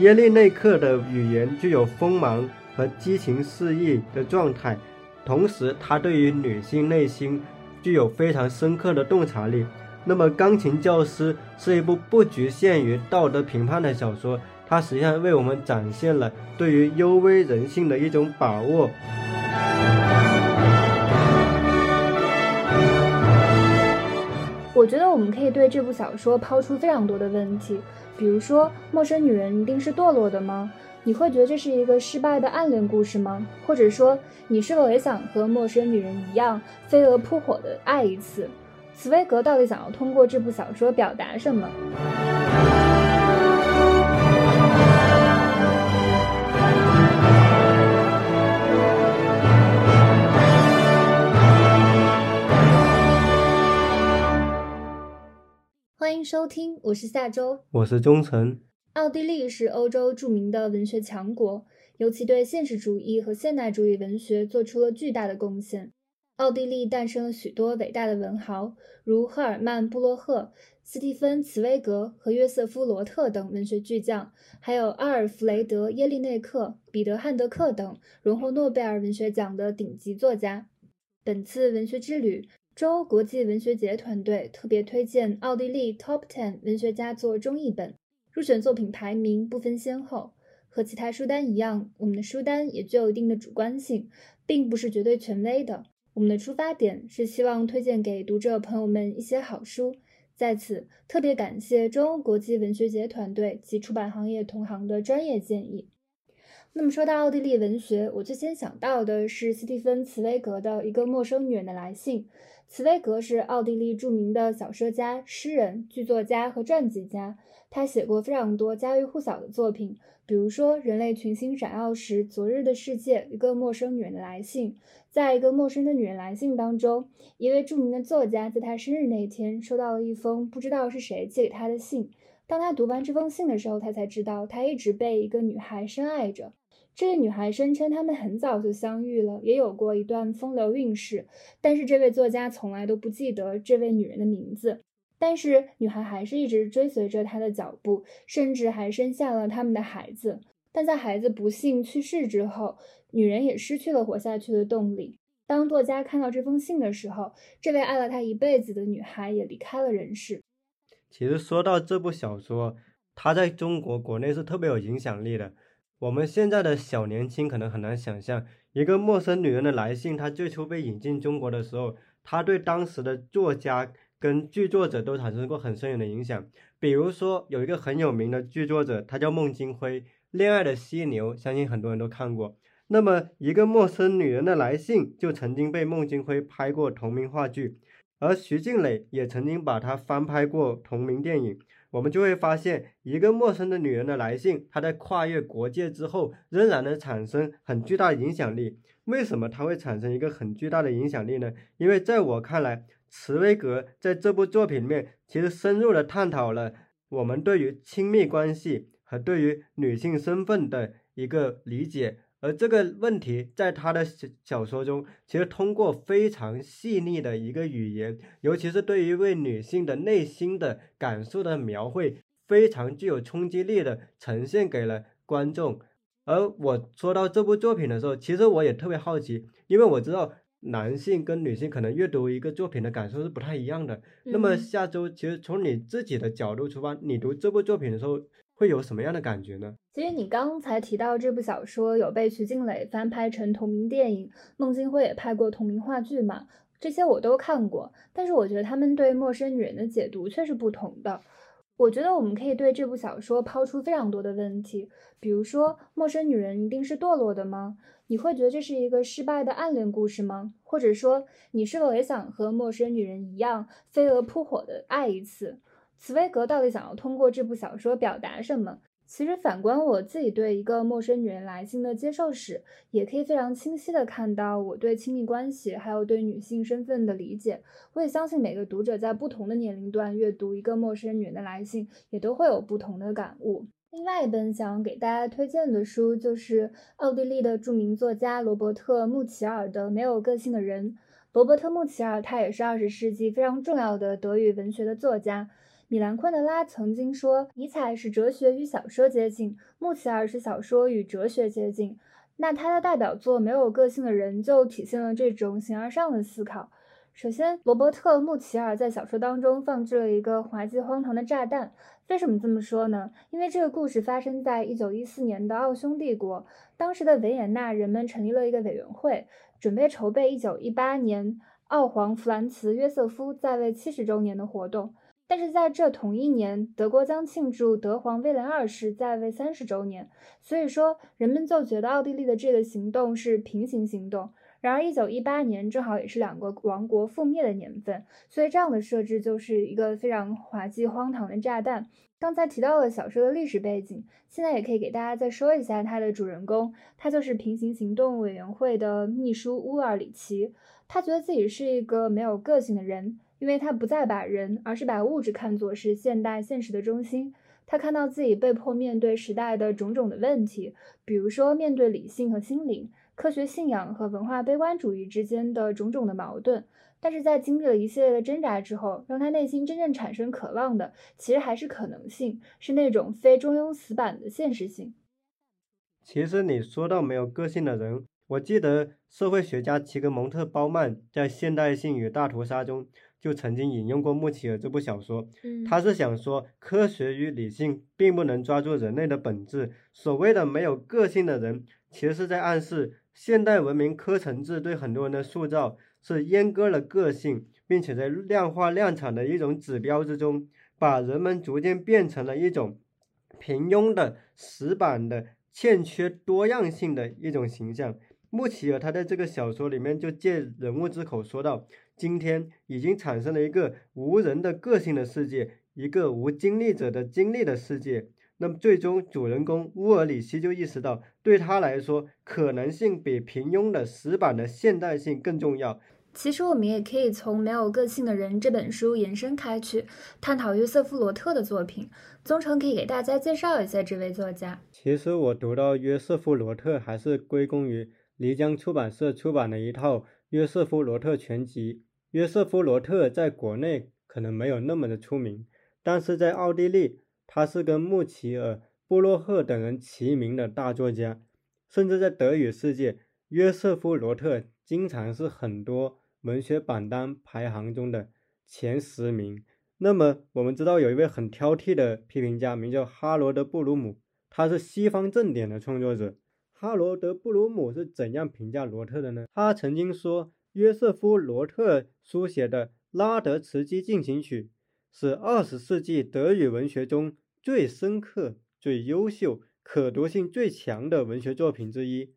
耶利内克的语言具有锋芒和激情四溢的状态，同时他对于女性内心具有非常深刻的洞察力。那么，《钢琴教师》是一部不局限于道德评判的小说，它实际上为我们展现了对于幽微人性的一种把握。我觉得我们可以对这部小说抛出非常多的问题，比如说，陌生女人一定是堕落的吗？你会觉得这是一个失败的暗恋故事吗？或者说，你是否也想和陌生女人一样飞蛾扑火的爱一次？茨威格到底想要通过这部小说表达什么？欢迎收听，我是夏周，我是忠诚。奥地利是欧洲著名的文学强国，尤其对现实主义和现代主义文学做出了巨大的贡献。奥地利诞生了许多伟大的文豪，如赫尔曼·布洛赫、斯蒂芬·茨威格和约瑟夫·罗特等文学巨匠，还有阿尔弗雷德·耶利内克、彼得·汉德克等荣获诺贝尔文学奖的顶级作家。本次文学之旅。中欧国际文学节团队特别推荐奥地利 Top Ten 文学佳作中译本，入选作品排名不分先后。和其他书单一样，我们的书单也具有一定的主观性，并不是绝对权威的。我们的出发点是希望推荐给读者朋友们一些好书。在此，特别感谢中欧国际文学节团队及出版行业同行的专业建议。那么说到奥地利文学，我最先想到的是斯蒂芬·茨威格的一个陌生女人的来信。茨威格是奥地利著名的小说家、诗人、剧作家和传记家，他写过非常多家喻户晓的作品，比如说《人类群星闪耀时》《昨日的世界》《一个陌生女人的来信》。在一个陌生的女人来信当中，一位著名的作家在他生日那天收到了一封不知道是谁寄给他的信。当他读完这封信的时候，他才知道他一直被一个女孩深爱着。这位女孩声称他们很早就相遇了，也有过一段风流韵事，但是这位作家从来都不记得这位女人的名字。但是女孩还是一直追随着他的脚步，甚至还生下了他们的孩子。但在孩子不幸去世之后，女人也失去了活下去的动力。当作家看到这封信的时候，这位爱了他一辈子的女孩也离开了人世。其实说到这部小说，它在中国国内是特别有影响力的。我们现在的小年轻可能很难想象，一个陌生女人的来信，它最初被引进中国的时候，它对当时的作家跟剧作者都产生过很深远的影响。比如说，有一个很有名的剧作者，他叫孟京辉，《恋爱的犀牛》，相信很多人都看过。那么，一个陌生女人的来信就曾经被孟京辉拍过同名话剧，而徐静蕾也曾经把它翻拍过同名电影。我们就会发现，一个陌生的女人的来信，她在跨越国界之后，仍然能产生很巨大的影响力。为什么它会产生一个很巨大的影响力呢？因为在我看来，茨威格在这部作品里面，其实深入的探讨了我们对于亲密关系和对于女性身份的一个理解。而这个问题，在他的小小说中，其实通过非常细腻的一个语言，尤其是对于一位女性的内心的感受的描绘，非常具有冲击力的呈现给了观众。而我说到这部作品的时候，其实我也特别好奇，因为我知道男性跟女性可能阅读一个作品的感受是不太一样的。那么下周，其实从你自己的角度出发，你读这部作品的时候。会有什么样的感觉呢？其实你刚才提到这部小说有被徐静蕾翻拍成同名电影，孟京辉也拍过同名话剧嘛，这些我都看过。但是我觉得他们对陌生女人的解读却是不同的。我觉得我们可以对这部小说抛出非常多的问题，比如说，陌生女人一定是堕落的吗？你会觉得这是一个失败的暗恋故事吗？或者说，你是否也想和陌生女人一样飞蛾扑火的爱一次？茨威格到底想要通过这部小说表达什么？其实反观我自己对一个陌生女人来信的接受史，也可以非常清晰的看到我对亲密关系还有对女性身份的理解。我也相信每个读者在不同的年龄段阅读一个陌生女人的来信，也都会有不同的感悟。另外一本想给大家推荐的书，就是奥地利的著名作家罗伯特·穆齐尔的《没有个性的人》。罗伯特·穆齐尔他也是二十世纪非常重要的德语文学的作家。米兰昆德拉曾经说，尼采是哲学与小说接近，穆齐尔是小说与哲学接近。那他的代表作《没有个性的人》就体现了这种形而上的思考。首先，罗伯特·穆齐尔在小说当中放置了一个滑稽荒唐的炸弹。为什么这么说呢？因为这个故事发生在1914年的奥匈帝国，当时的维也纳人们成立了一个委员会，准备筹备1918年奥皇弗兰茨·约瑟夫在位70周年的活动。但是在这同一年，德国将庆祝德皇威廉二世在位三十周年，所以说人们就觉得奥地利的这个行动是平行行动。然而，一九一八年正好也是两个王国覆灭的年份，所以这样的设置就是一个非常滑稽荒唐的炸弹。刚才提到了小说的历史背景，现在也可以给大家再说一下它的主人公，他就是平行行动委员会的秘书乌尔里奇，他觉得自己是一个没有个性的人。因为他不再把人，而是把物质看作是现代现实的中心。他看到自己被迫面对时代的种种的问题，比如说面对理性和心灵、科学信仰和文化悲观主义之间的种种的矛盾。但是在经历了一系列的挣扎之后，让他内心真正产生渴望的，其实还是可能性，是那种非中庸死板的现实性。其实你说到没有个性的人，我记得社会学家齐格蒙特·鲍曼在《现代性与大屠杀》中。就曾经引用过穆奇尔这部小说，他是想说，科学与理性并不能抓住人类的本质。所谓的没有个性的人，其实是在暗示现代文明科层制对很多人的塑造是阉割了个性，并且在量化量产的一种指标之中，把人们逐渐变成了一种平庸的、死板的、欠缺多样性的一种形象。穆奇尔他在这个小说里面就借人物之口说道。今天已经产生了一个无人的个性的世界，一个无经历者的经历的世界。那么，最终主人公乌尔里希就意识到，对他来说，可能性比平庸的死板的现代性更重要。其实，我们也可以从《没有个性的人》这本书延伸开去，探讨约瑟夫·罗特的作品。宗成可以给大家介绍一下这位作家。其实，我读到约瑟夫·罗特，还是归功于漓江出版社出版的一套《约瑟夫·罗特全集》。约瑟夫·罗特在国内可能没有那么的出名，但是在奥地利，他是跟穆齐尔、布洛赫等人齐名的大作家，甚至在德语世界，约瑟夫·罗特经常是很多文学榜单排行中的前十名。那么，我们知道有一位很挑剔的批评家，名叫哈罗德·布鲁姆，他是西方正典的创作者。哈罗德·布鲁姆是怎样评价罗特的呢？他曾经说。约瑟夫·罗特书写的《拉德茨基进行曲》是二十世纪德语文学中最深刻、最优秀、可读性最强的文学作品之一。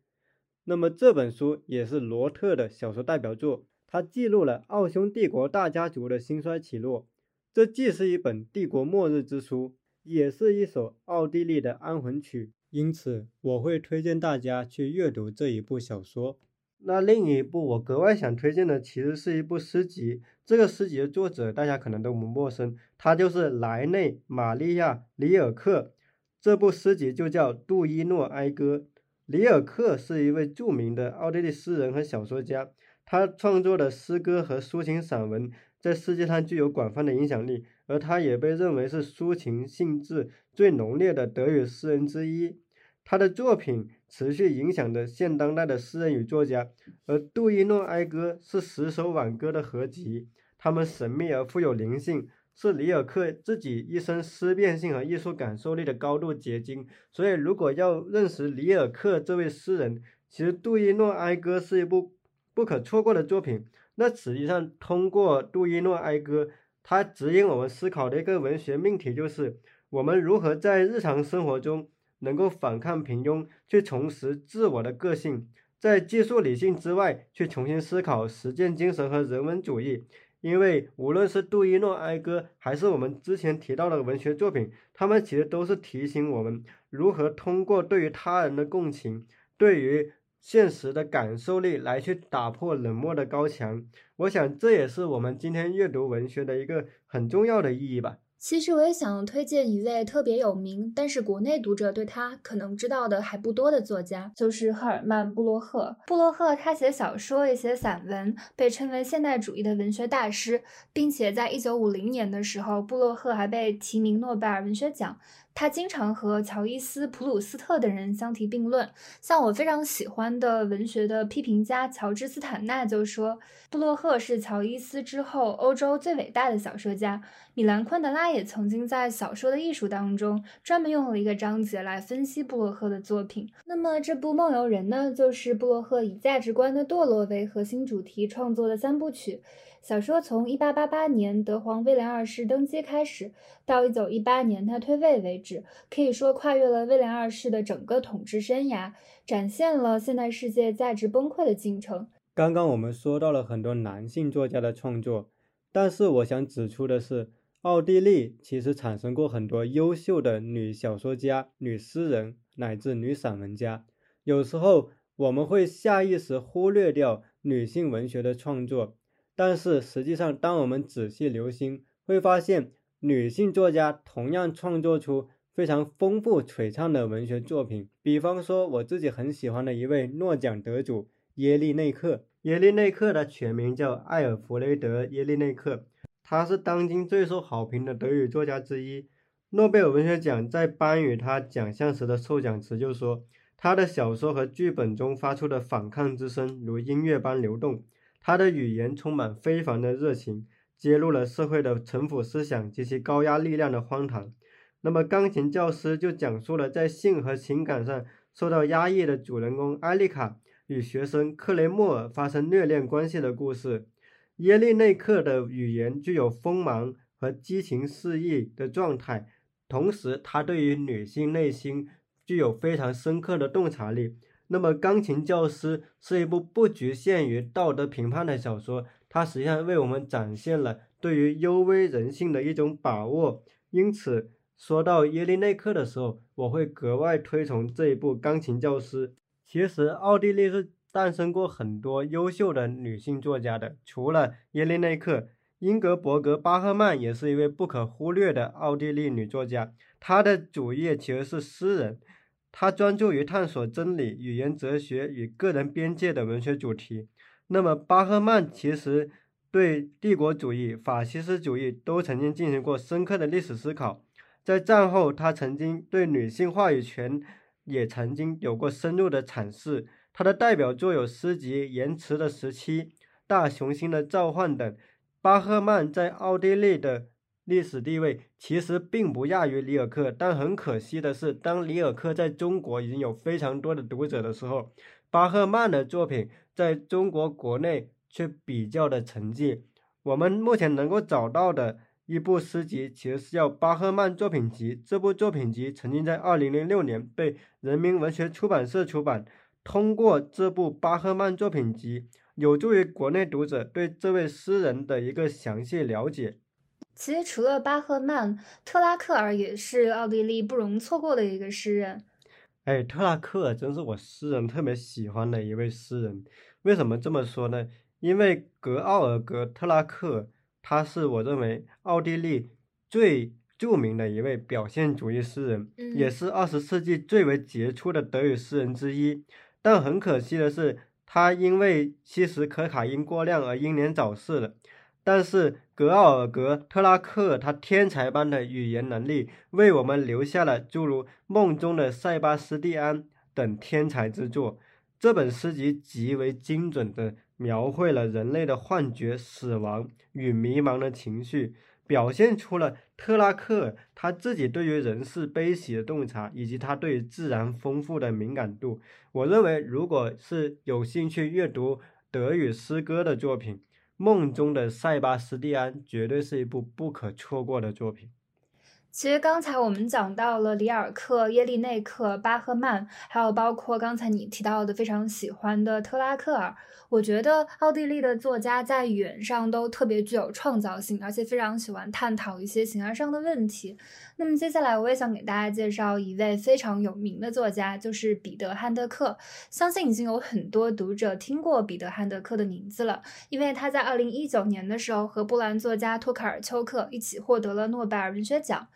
那么这本书也是罗特的小说代表作，它记录了奥匈帝国大家族的兴衰起落。这既是一本帝国末日之书，也是一首奥地利的安魂曲。因此，我会推荐大家去阅读这一部小说。那另一部我格外想推荐的，其实是一部诗集。这个诗集的作者大家可能都不陌生，他就是莱内·玛利亚·里尔克。这部诗集就叫《杜伊诺哀歌》。里尔克是一位著名的奥地利诗人和小说家，他创作的诗歌和抒情散文在世界上具有广泛的影响力，而他也被认为是抒情性质最浓烈的德语诗人之一。他的作品持续影响着现当代的诗人与作家，而《杜伊诺哀歌》是十首挽歌的合集，它们神秘而富有灵性，是里尔克自己一生思辨性和艺术感受力的高度结晶。所以，如果要认识里尔克这位诗人，其实《杜伊诺哀歌》是一部不可错过的作品。那实际上，通过《杜伊诺哀歌》，它指引我们思考的一个文学命题，就是我们如何在日常生活中。能够反抗平庸，去重拾自我的个性，在技术理性之外，去重新思考实践精神和人文主义。因为无论是杜伊诺哀歌，还是我们之前提到的文学作品，他们其实都是提醒我们如何通过对于他人的共情，对于现实的感受力来去打破冷漠的高墙。我想这也是我们今天阅读文学的一个很重要的意义吧。其实我也想推荐一位特别有名，但是国内读者对他可能知道的还不多的作家，就是赫尔曼·布洛赫。布洛赫他写小说也写散文，被称为现代主义的文学大师，并且在一九五零年的时候，布洛赫还被提名诺贝尔文学奖。他经常和乔伊斯、普鲁斯特等人相提并论。像我非常喜欢的文学的批评家乔治斯坦纳就说，布洛赫是乔伊斯之后欧洲最伟大的小说家。米兰昆德拉也曾经在小说的艺术当中专门用了一个章节来分析布洛赫的作品。那么这部《梦游人》呢，就是布洛赫以价值观的堕落为核心主题创作的三部曲。小说从1888年德皇威廉二世登基开始，到1918年他退位为止，可以说跨越了威廉二世的整个统治生涯，展现了现代世界价值崩溃的进程。刚刚我们说到了很多男性作家的创作，但是我想指出的是，奥地利其实产生过很多优秀的女小说家、女诗人乃至女散文家。有时候我们会下意识忽略掉女性文学的创作。但是实际上，当我们仔细留心，会发现女性作家同样创作出非常丰富璀璨的文学作品。比方说，我自己很喜欢的一位诺奖得主耶利内克。耶利内克的全名叫艾尔弗雷德·耶利内克，他是当今最受好评的德语作家之一。诺贝尔文学奖在颁予他奖项时的授奖词就说：“他的小说和剧本中发出的反抗之声如音乐般流动。”他的语言充满非凡的热情，揭露了社会的陈腐思想及其高压力量的荒唐。那么，钢琴教师就讲述了在性和情感上受到压抑的主人公艾丽卡与学生克雷默尔发生虐恋关系的故事。耶利内克的语言具有锋芒和激情四溢的状态，同时他对于女性内心具有非常深刻的洞察力。那么，《钢琴教师》是一部不局限于道德评判的小说，它实际上为我们展现了对于幽微人性的一种把握。因此，说到耶利内克的时候，我会格外推崇这一部《钢琴教师》。其实，奥地利是诞生过很多优秀的女性作家的，除了耶利内克，英格伯格·巴赫曼也是一位不可忽略的奥地利女作家。她的主业其实是诗人。他专注于探索真理、语言哲学与个人边界的文学主题。那么，巴赫曼其实对帝国主义、法西斯主义都曾经进行过深刻的历史思考。在战后，他曾经对女性话语权也曾经有过深入的阐释。他的代表作有诗集《延迟的时期》《大雄心的召唤》等。巴赫曼在奥地利的。历史地位其实并不亚于里尔克，但很可惜的是，当里尔克在中国已经有非常多的读者的时候，巴赫曼的作品在中国国内却比较的沉寂。我们目前能够找到的一部诗集，其实是叫《巴赫曼作品集》。这部作品集曾经在2006年被人民文学出版社出版。通过这部巴赫曼作品集，有助于国内读者对这位诗人的一个详细了解。其实除了巴赫曼，特拉克尔也是奥地利不容错过的一个诗人。哎，特拉克尔真是我诗人特别喜欢的一位诗人。为什么这么说呢？因为格奥尔格·特拉克，他是我认为奥地利最著名的一位表现主义诗人，也是二十世纪最为杰出的德语诗人之一。但很可惜的是，他因为吸食可卡因过量而英年早逝了。但是格奥尔格·特拉克他天才般的语言能力，为我们留下了诸如《梦中的塞巴斯蒂安》等天才之作。这本诗集极为精准地描绘了人类的幻觉、死亡与迷茫的情绪，表现出了特拉克他自己对于人世悲喜的洞察，以及他对自然丰富的敏感度。我认为，如果是有兴趣阅读德语诗歌的作品，梦中的塞巴斯蒂安绝对是一部不可错过的作品。其实刚才我们讲到了里尔克、耶利内克、巴赫曼，还有包括刚才你提到的非常喜欢的特拉克尔。我觉得奥地利的作家在语言上都特别具有创造性，而且非常喜欢探讨一些形而上的问题。那么接下来我也想给大家介绍一位非常有名的作家，就是彼得·汉德克。相信已经有很多读者听过彼得·汉德克的名字了，因为他在2019年的时候和波兰作家托卡尔丘克一起获得了诺贝尔文学奖。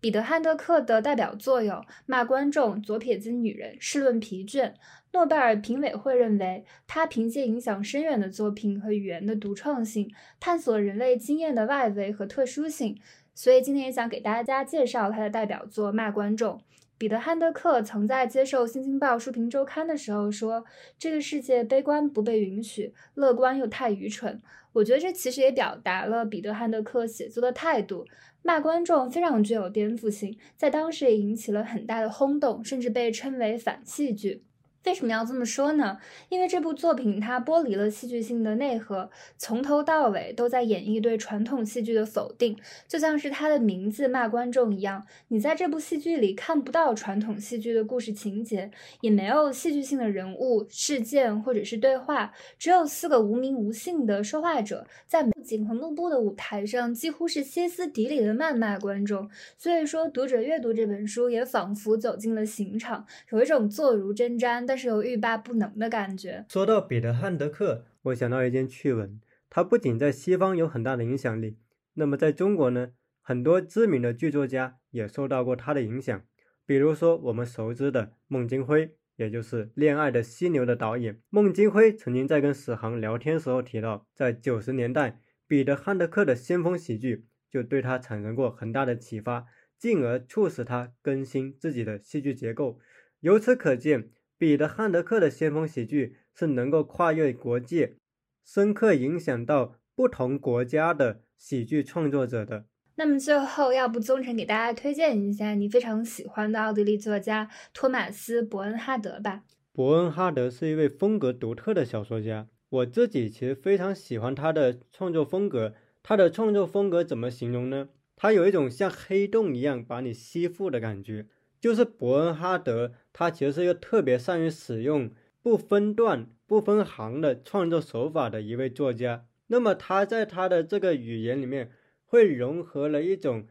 彼得·汉德克的代表作有《骂观众》《左撇子女人》《试论疲倦》。诺贝尔评委会认为，他凭借影响深远的作品和语言的独创性，探索人类经验的外围和特殊性。所以今天也想给大家介绍他的代表作《骂观众》。彼得·汉德克曾在接受《新京报书评周刊》的时候说：“这个世界悲观不被允许，乐观又太愚蠢。”我觉得这其实也表达了彼得·汉德克写作的态度。《骂观众》非常具有颠覆性，在当时也引起了很大的轰动，甚至被称为反戏剧。为什么要这么说呢？因为这部作品它剥离了戏剧性的内核，从头到尾都在演绎对传统戏剧的否定，就像是它的名字骂观众一样。你在这部戏剧里看不到传统戏剧的故事情节，也没有戏剧性的人物、事件或者是对话，只有四个无名无姓的说话者在布景和幕布的舞台上，几乎是歇斯底里的谩骂观众。所以说，读者阅读这本书也仿佛走进了刑场，有一种坐如针毡。但是有欲罢不能的感觉。说到彼得·汉德克，我想到一件趣闻：他不仅在西方有很大的影响力，那么在中国呢，很多知名的剧作家也受到过他的影响。比如说我们熟知的孟京辉，也就是《恋爱的犀牛》的导演孟京辉，曾经在跟史航聊天时候提到，在九十年代，彼得·汉德克的先锋喜剧就对他产生过很大的启发，进而促使他更新自己的戏剧结构。由此可见。彼得·汉德克的先锋喜剧是能够跨越国界，深刻影响到不同国家的喜剧创作者的。那么最后，要不宗臣给大家推荐一下你非常喜欢的奥地利作家托马斯·伯恩哈德吧。伯恩哈德是一位风格独特的小说家，我自己其实非常喜欢他的创作风格。他的创作风格怎么形容呢？他有一种像黑洞一样把你吸附的感觉。就是伯恩哈德，他其实是一个特别善于使用不分段、不分行的创作手法的一位作家。那么他在他的这个语言里面，会融合了一种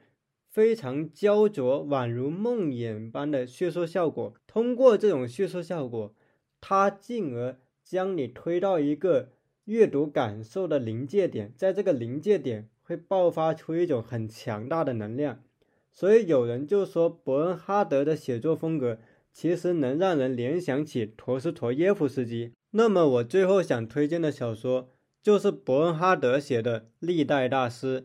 非常焦灼、宛如梦魇般的叙述效果。通过这种叙述效果，他进而将你推到一个阅读感受的临界点，在这个临界点会爆发出一种很强大的能量。所以有人就说，伯恩哈德的写作风格其实能让人联想起陀思妥耶夫斯基。那么我最后想推荐的小说就是伯恩哈德写的《历代大师》。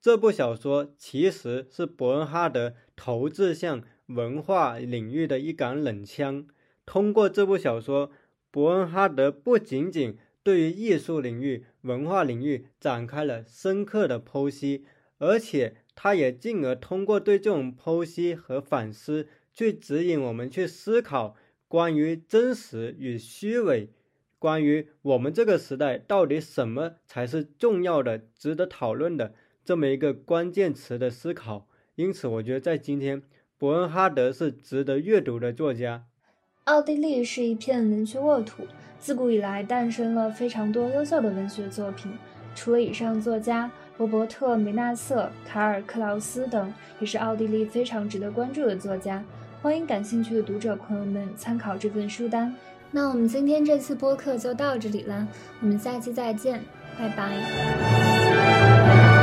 这部小说其实是伯恩哈德投掷向文化领域的一杆冷枪。通过这部小说，伯恩哈德不仅仅对于艺术领域、文化领域展开了深刻的剖析，而且。他也进而通过对这种剖析和反思，去指引我们去思考关于真实与虚伪，关于我们这个时代到底什么才是重要的、值得讨论的这么一个关键词的思考。因此，我觉得在今天，伯恩哈德是值得阅读的作家。奥地利是一片文学沃土，自古以来诞生了非常多优秀的文学作品。除了以上作家。罗伯特·梅纳瑟、卡尔·克劳斯等也是奥地利非常值得关注的作家，欢迎感兴趣的读者朋友们参考这份书单。那我们今天这次播客就到这里了，我们下期再见，拜拜。